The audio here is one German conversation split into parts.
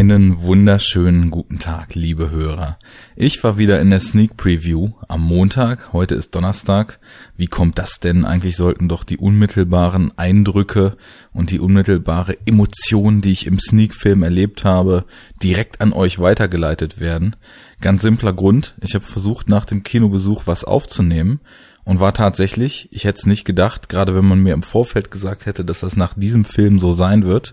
Einen wunderschönen guten Tag, liebe Hörer. Ich war wieder in der Sneak Preview am Montag. Heute ist Donnerstag. Wie kommt das denn? Eigentlich sollten doch die unmittelbaren Eindrücke und die unmittelbare Emotion, die ich im Sneak-Film erlebt habe, direkt an euch weitergeleitet werden. Ganz simpler Grund. Ich habe versucht, nach dem Kinobesuch was aufzunehmen und war tatsächlich, ich hätte es nicht gedacht, gerade wenn man mir im Vorfeld gesagt hätte, dass das nach diesem Film so sein wird,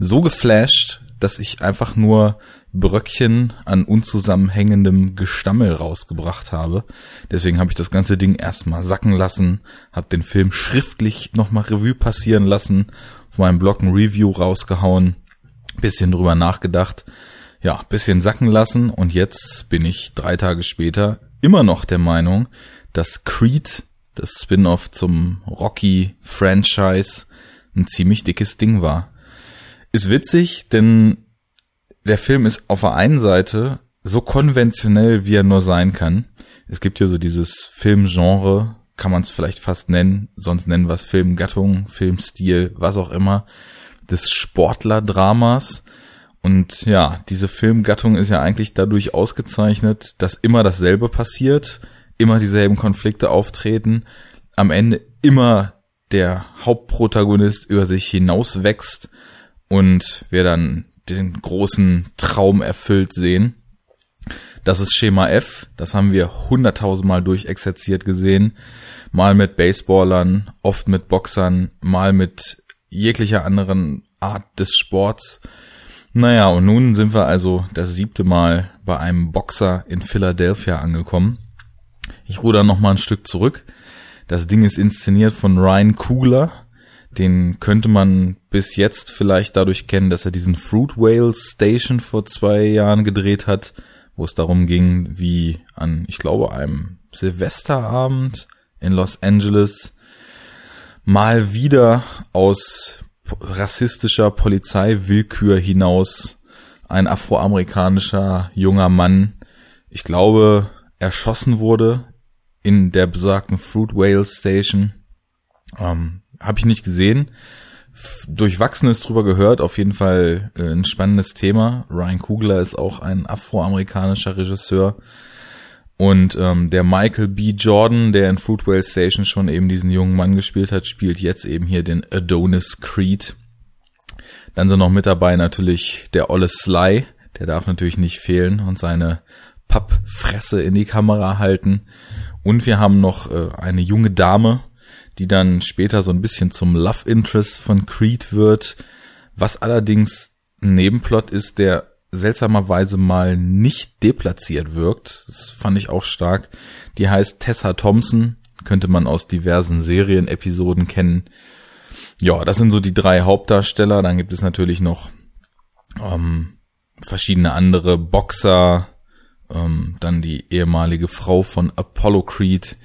so geflasht, dass ich einfach nur Bröckchen an unzusammenhängendem Gestammel rausgebracht habe. Deswegen habe ich das ganze Ding erstmal sacken lassen, habe den Film schriftlich nochmal Revue passieren lassen, auf meinem Blog ein Review rausgehauen, bisschen drüber nachgedacht, ja, bisschen sacken lassen und jetzt bin ich drei Tage später immer noch der Meinung, dass Creed, das Spin-off zum Rocky-Franchise, ein ziemlich dickes Ding war. Ist witzig, denn der Film ist auf der einen Seite so konventionell, wie er nur sein kann. Es gibt ja so dieses Filmgenre, kann man es vielleicht fast nennen, sonst nennen wir es Filmgattung, Filmstil, was auch immer, des Sportlerdramas. Und ja, diese Filmgattung ist ja eigentlich dadurch ausgezeichnet, dass immer dasselbe passiert, immer dieselben Konflikte auftreten, am Ende immer der Hauptprotagonist über sich hinauswächst und wir dann den großen Traum erfüllt sehen. Das ist Schema F, das haben wir hunderttausendmal durchexerziert gesehen. Mal mit Baseballern, oft mit Boxern, mal mit jeglicher anderen Art des Sports. Naja, und nun sind wir also das siebte Mal bei einem Boxer in Philadelphia angekommen. Ich ruder noch mal ein Stück zurück. Das Ding ist inszeniert von Ryan Coogler, den könnte man bis jetzt vielleicht dadurch kennen, dass er diesen Fruit Whale Station vor zwei Jahren gedreht hat, wo es darum ging, wie an, ich glaube, einem Silvesterabend in Los Angeles mal wieder aus rassistischer Polizeiwillkür hinaus ein afroamerikanischer junger Mann, ich glaube, erschossen wurde in der besagten Fruit Whale Station. Ähm, habe ich nicht gesehen. Durchwachsenes drüber gehört, auf jeden Fall äh, ein spannendes Thema. Ryan Kugler ist auch ein afroamerikanischer Regisseur. Und ähm, der Michael B. Jordan, der in Fruitwell Station schon eben diesen jungen Mann gespielt hat, spielt jetzt eben hier den Adonis Creed. Dann sind noch mit dabei natürlich der Olle Sly, der darf natürlich nicht fehlen und seine Pappfresse in die Kamera halten. Und wir haben noch äh, eine junge Dame, die dann später so ein bisschen zum Love Interest von Creed wird, was allerdings ein Nebenplot ist, der seltsamerweise mal nicht deplatziert wirkt. Das fand ich auch stark. Die heißt Tessa Thompson, könnte man aus diversen Serienepisoden kennen. Ja, das sind so die drei Hauptdarsteller. Dann gibt es natürlich noch ähm, verschiedene andere Boxer, ähm, dann die ehemalige Frau von Apollo Creed,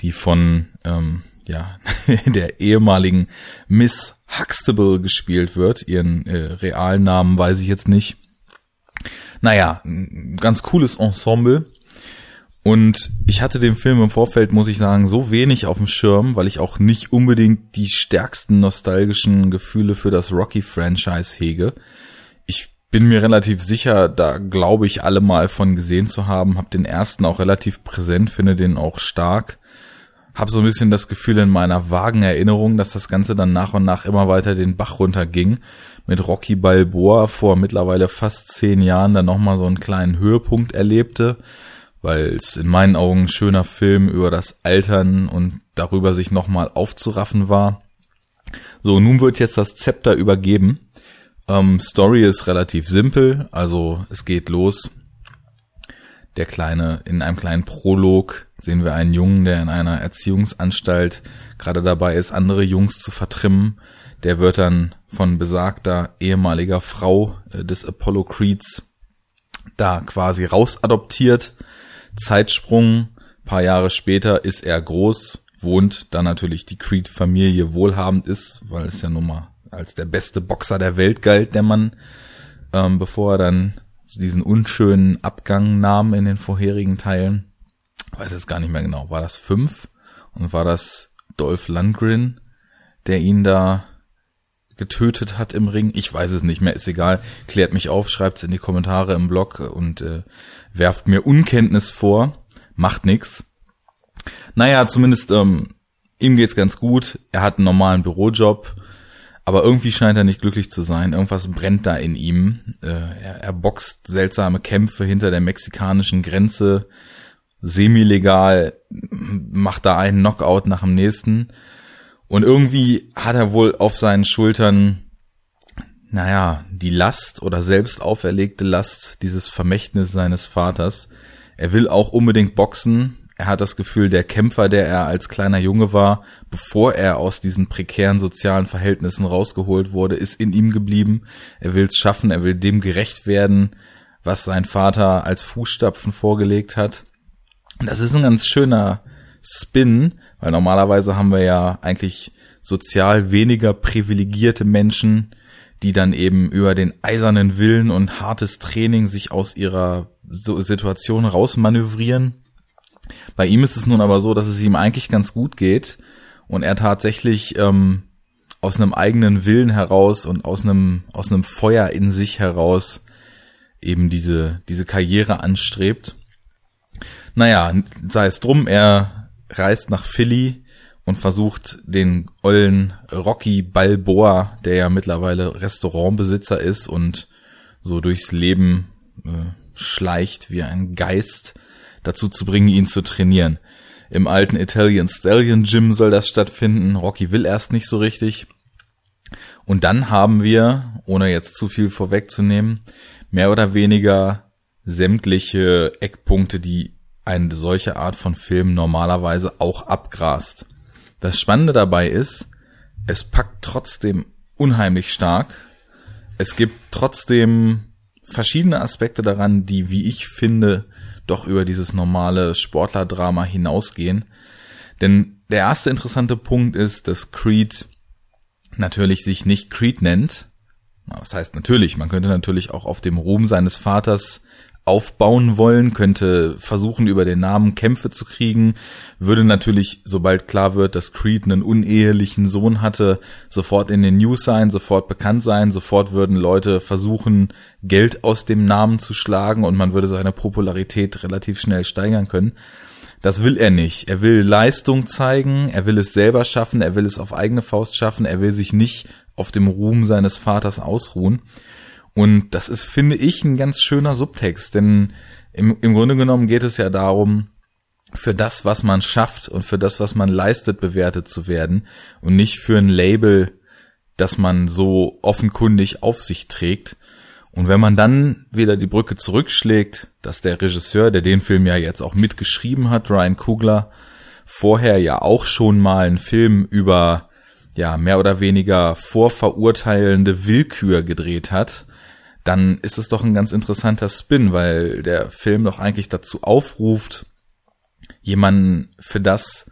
die von ähm, ja, der ehemaligen Miss Huxtable gespielt wird. Ihren äh, realen Namen weiß ich jetzt nicht. Naja, ganz cooles Ensemble. Und ich hatte den Film im Vorfeld, muss ich sagen, so wenig auf dem Schirm, weil ich auch nicht unbedingt die stärksten nostalgischen Gefühle für das Rocky-Franchise hege. Ich bin mir relativ sicher, da glaube ich alle mal von gesehen zu haben, habe den ersten auch relativ präsent, finde den auch stark habe so ein bisschen das Gefühl in meiner vagen Erinnerung, dass das Ganze dann nach und nach immer weiter den Bach runterging. Mit Rocky Balboa vor mittlerweile fast zehn Jahren dann nochmal so einen kleinen Höhepunkt erlebte, weil es in meinen Augen ein schöner Film über das Altern und darüber sich nochmal aufzuraffen war. So, nun wird jetzt das Zepter übergeben. Ähm, Story ist relativ simpel, also es geht los der kleine, in einem kleinen Prolog sehen wir einen Jungen, der in einer Erziehungsanstalt gerade dabei ist, andere Jungs zu vertrimmen. Der wird dann von besagter ehemaliger Frau äh, des Apollo Creeds da quasi rausadoptiert. Zeitsprung, paar Jahre später ist er groß, wohnt, da natürlich die Creed-Familie wohlhabend ist, weil es ja nun mal als der beste Boxer der Welt galt, der Mann, ähm, bevor er dann diesen unschönen Abgang nahm in den vorherigen Teilen. Ich weiß jetzt gar nicht mehr genau. War das fünf? Und war das Dolph Lundgren, der ihn da getötet hat im Ring. Ich weiß es nicht mehr, ist egal. Klärt mich auf, schreibt es in die Kommentare im Blog und äh, werft mir Unkenntnis vor. Macht nix. Naja, zumindest ähm, ihm geht's ganz gut. Er hat einen normalen Bürojob, aber irgendwie scheint er nicht glücklich zu sein. Irgendwas brennt da in ihm. Äh, er, er boxt seltsame Kämpfe hinter der mexikanischen Grenze, semi-legal, macht da einen Knockout nach dem nächsten. Und irgendwie hat er wohl auf seinen Schultern, naja, die Last oder selbst auferlegte Last dieses Vermächtnis seines Vaters. Er will auch unbedingt boxen, er hat das Gefühl, der Kämpfer, der er als kleiner Junge war, bevor er aus diesen prekären sozialen Verhältnissen rausgeholt wurde, ist in ihm geblieben. Er will es schaffen, er will dem gerecht werden, was sein Vater als Fußstapfen vorgelegt hat. Das ist ein ganz schöner Spin, weil normalerweise haben wir ja eigentlich sozial weniger privilegierte Menschen, die dann eben über den eisernen Willen und hartes Training sich aus ihrer Situation rausmanövrieren bei ihm ist es nun aber so, dass es ihm eigentlich ganz gut geht und er tatsächlich ähm, aus einem eigenen Willen heraus und aus einem aus einem Feuer in sich heraus eben diese diese Karriere anstrebt. Naja, sei es drum, er reist nach Philly und versucht den ollen Rocky Balboa, der ja mittlerweile Restaurantbesitzer ist und so durchs Leben äh, schleicht wie ein Geist, dazu zu bringen, ihn zu trainieren. Im alten Italian Stallion Gym soll das stattfinden. Rocky will erst nicht so richtig. Und dann haben wir, ohne jetzt zu viel vorwegzunehmen, mehr oder weniger sämtliche Eckpunkte, die eine solche Art von Film normalerweise auch abgrast. Das Spannende dabei ist, es packt trotzdem unheimlich stark. Es gibt trotzdem verschiedene Aspekte daran, die, wie ich finde, doch über dieses normale Sportlerdrama hinausgehen. Denn der erste interessante Punkt ist, dass Creed natürlich sich nicht Creed nennt. Das heißt natürlich, man könnte natürlich auch auf dem Ruhm seines Vaters aufbauen wollen, könnte versuchen, über den Namen Kämpfe zu kriegen, würde natürlich, sobald klar wird, dass Creed einen unehelichen Sohn hatte, sofort in den News sein, sofort bekannt sein, sofort würden Leute versuchen, Geld aus dem Namen zu schlagen und man würde seine Popularität relativ schnell steigern können. Das will er nicht. Er will Leistung zeigen, er will es selber schaffen, er will es auf eigene Faust schaffen, er will sich nicht auf dem Ruhm seines Vaters ausruhen. Und das ist, finde ich, ein ganz schöner Subtext, denn im, im Grunde genommen geht es ja darum, für das, was man schafft und für das, was man leistet, bewertet zu werden und nicht für ein Label, das man so offenkundig auf sich trägt. Und wenn man dann wieder die Brücke zurückschlägt, dass der Regisseur, der den Film ja jetzt auch mitgeschrieben hat, Ryan Kugler, vorher ja auch schon mal einen Film über ja mehr oder weniger vorverurteilende Willkür gedreht hat, dann ist es doch ein ganz interessanter Spin, weil der Film doch eigentlich dazu aufruft, jemanden für das,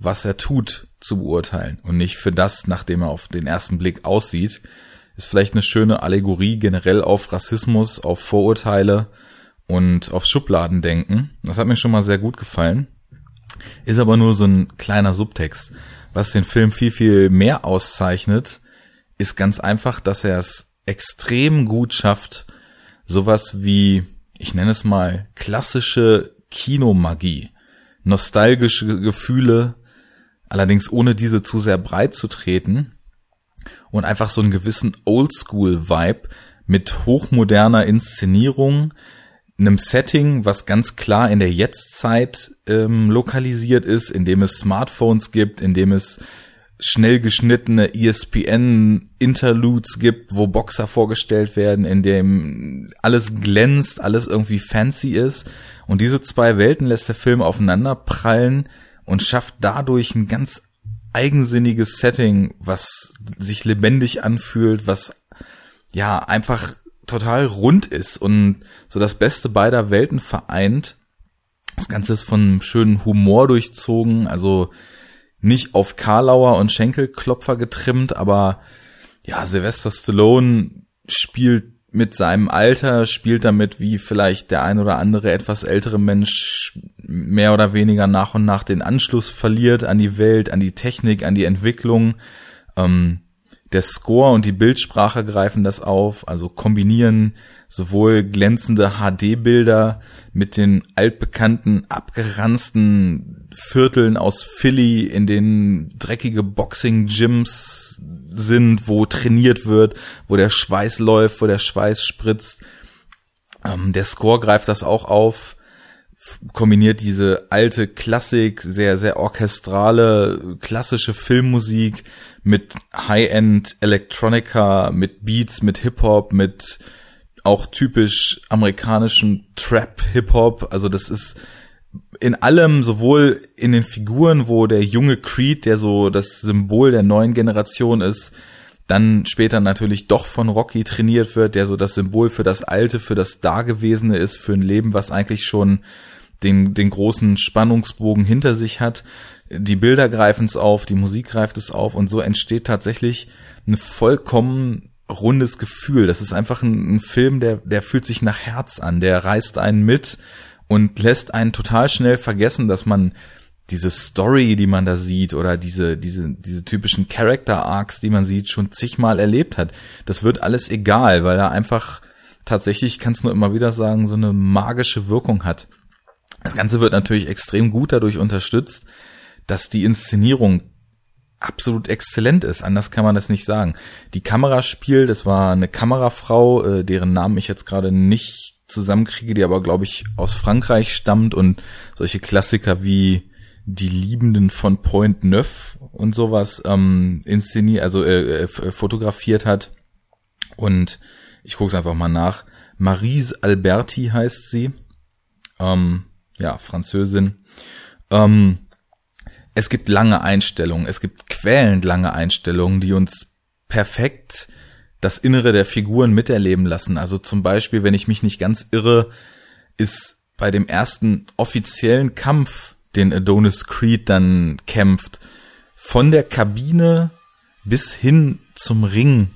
was er tut, zu beurteilen und nicht für das, nachdem er auf den ersten Blick aussieht. Ist vielleicht eine schöne Allegorie generell auf Rassismus, auf Vorurteile und auf Schubladendenken. Das hat mir schon mal sehr gut gefallen. Ist aber nur so ein kleiner Subtext. Was den Film viel, viel mehr auszeichnet, ist ganz einfach, dass er es extrem gut schafft, sowas wie, ich nenne es mal, klassische Kinomagie, nostalgische Gefühle, allerdings ohne diese zu sehr breit zu treten. Und einfach so einen gewissen Oldschool-Vibe mit hochmoderner Inszenierung, einem Setting, was ganz klar in der Jetztzeit ähm, lokalisiert ist, in dem es Smartphones gibt, in dem es schnell geschnittene ESPN-Interludes gibt, wo Boxer vorgestellt werden, in dem alles glänzt, alles irgendwie fancy ist. Und diese zwei Welten lässt der Film aufeinander prallen und schafft dadurch ein ganz eigensinniges Setting, was sich lebendig anfühlt, was ja einfach total rund ist und so das Beste beider Welten vereint. Das Ganze ist von schönen Humor durchzogen, also nicht auf Karlauer und Schenkelklopfer getrimmt, aber ja, Sylvester Stallone spielt mit seinem Alter, spielt damit, wie vielleicht der ein oder andere etwas ältere Mensch mehr oder weniger nach und nach den Anschluss verliert an die Welt, an die Technik, an die Entwicklung. Ähm, Der Score und die Bildsprache greifen das auf, also kombinieren sowohl glänzende HD-Bilder mit den altbekannten, abgeranzten Vierteln aus Philly, in denen dreckige Boxing-Gyms sind, wo trainiert wird, wo der Schweiß läuft, wo der Schweiß spritzt. Ähm, der Score greift das auch auf, kombiniert diese alte Klassik, sehr, sehr orchestrale, klassische Filmmusik mit High-End Electronica, mit Beats, mit Hip-Hop, mit auch typisch amerikanischem Trap Hip-Hop. Also das ist in allem, sowohl in den Figuren, wo der junge Creed, der so das Symbol der neuen Generation ist, dann später natürlich doch von Rocky trainiert wird, der so das Symbol für das Alte, für das Dagewesene ist, für ein Leben, was eigentlich schon den, den großen Spannungsbogen hinter sich hat. Die Bilder greifen es auf, die Musik greift es auf und so entsteht tatsächlich ein vollkommen rundes Gefühl. Das ist einfach ein, ein Film, der, der fühlt sich nach Herz an, der reißt einen mit und lässt einen total schnell vergessen, dass man diese Story, die man da sieht, oder diese, diese, diese typischen Character Arcs, die man sieht, schon zigmal erlebt hat. Das wird alles egal, weil er einfach tatsächlich, kannst nur immer wieder sagen, so eine magische Wirkung hat. Das Ganze wird natürlich extrem gut dadurch unterstützt, dass die Inszenierung absolut exzellent ist. Anders kann man das nicht sagen. Die Kameraspiel, das war eine Kamerafrau, äh, deren Namen ich jetzt gerade nicht zusammenkriege, die aber, glaube ich, aus Frankreich stammt und solche Klassiker wie Die Liebenden von Point Neuf und sowas ähm, inszeniert, also äh, äh, fotografiert hat. Und ich gucke es einfach mal nach. Marise Alberti heißt sie. Ähm, ja, Französin. Ähm, es gibt lange Einstellungen, es gibt quälend lange Einstellungen, die uns perfekt das Innere der Figuren miterleben lassen. Also zum Beispiel, wenn ich mich nicht ganz irre, ist bei dem ersten offiziellen Kampf, den Adonis Creed dann kämpft, von der Kabine bis hin zum Ring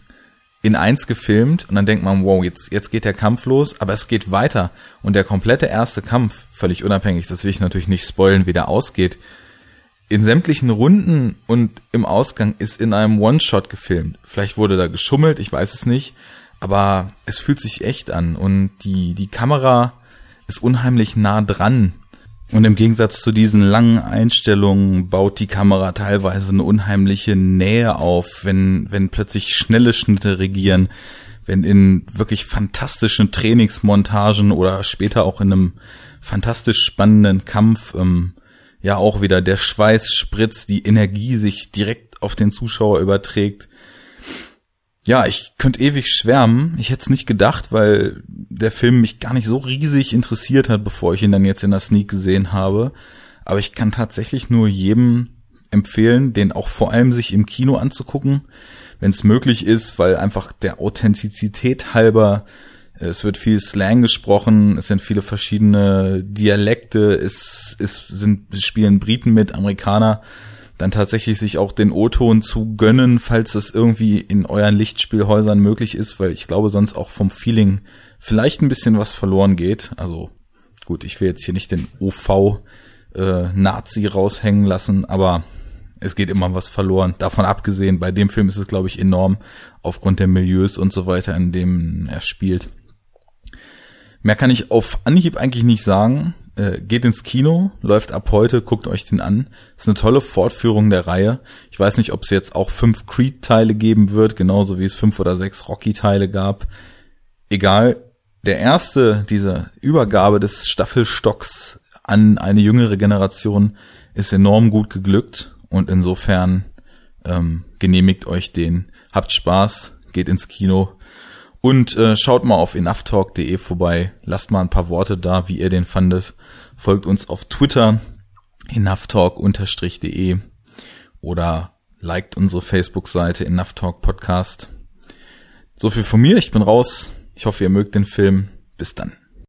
in eins gefilmt und dann denkt man, wow, jetzt, jetzt geht der Kampf los, aber es geht weiter und der komplette erste Kampf, völlig unabhängig, das will ich natürlich nicht spoilen, wie der ausgeht, in sämtlichen Runden und im Ausgang ist in einem One-Shot gefilmt. Vielleicht wurde da geschummelt, ich weiß es nicht, aber es fühlt sich echt an und die, die Kamera ist unheimlich nah dran. Und im Gegensatz zu diesen langen Einstellungen baut die Kamera teilweise eine unheimliche Nähe auf, wenn, wenn plötzlich schnelle Schnitte regieren, wenn in wirklich fantastischen Trainingsmontagen oder später auch in einem fantastisch spannenden Kampf ähm, ja auch wieder der Schweiß spritzt, die Energie sich direkt auf den Zuschauer überträgt. Ja, ich könnte ewig schwärmen. Ich hätte es nicht gedacht, weil der Film mich gar nicht so riesig interessiert hat, bevor ich ihn dann jetzt in der Sneak gesehen habe. Aber ich kann tatsächlich nur jedem empfehlen, den auch vor allem sich im Kino anzugucken, wenn es möglich ist, weil einfach der Authentizität halber es wird viel Slang gesprochen, es sind viele verschiedene Dialekte, es, es sind, spielen Briten mit, Amerikaner, dann tatsächlich sich auch den O-Ton zu gönnen, falls das irgendwie in euren Lichtspielhäusern möglich ist, weil ich glaube sonst auch vom Feeling vielleicht ein bisschen was verloren geht. Also gut, ich will jetzt hier nicht den OV äh, Nazi raushängen lassen, aber es geht immer was verloren. Davon abgesehen, bei dem Film ist es, glaube ich, enorm aufgrund der Milieus und so weiter, in dem er spielt. Mehr kann ich auf Anhieb eigentlich nicht sagen. Äh, geht ins Kino, läuft ab heute, guckt euch den an. Ist eine tolle Fortführung der Reihe. Ich weiß nicht, ob es jetzt auch fünf Creed-Teile geben wird, genauso wie es fünf oder sechs Rocky-Teile gab. Egal. Der erste, diese Übergabe des Staffelstocks an eine jüngere Generation ist enorm gut geglückt und insofern ähm, genehmigt euch den. Habt Spaß, geht ins Kino und äh, schaut mal auf enoughtalk.de vorbei. Lasst mal ein paar Worte da, wie ihr den fandet. Folgt uns auf Twitter enoughtalk-de oder liked unsere Facebook-Seite Enoughtalk Podcast. So viel von mir. Ich bin raus. Ich hoffe, ihr mögt den Film. Bis dann.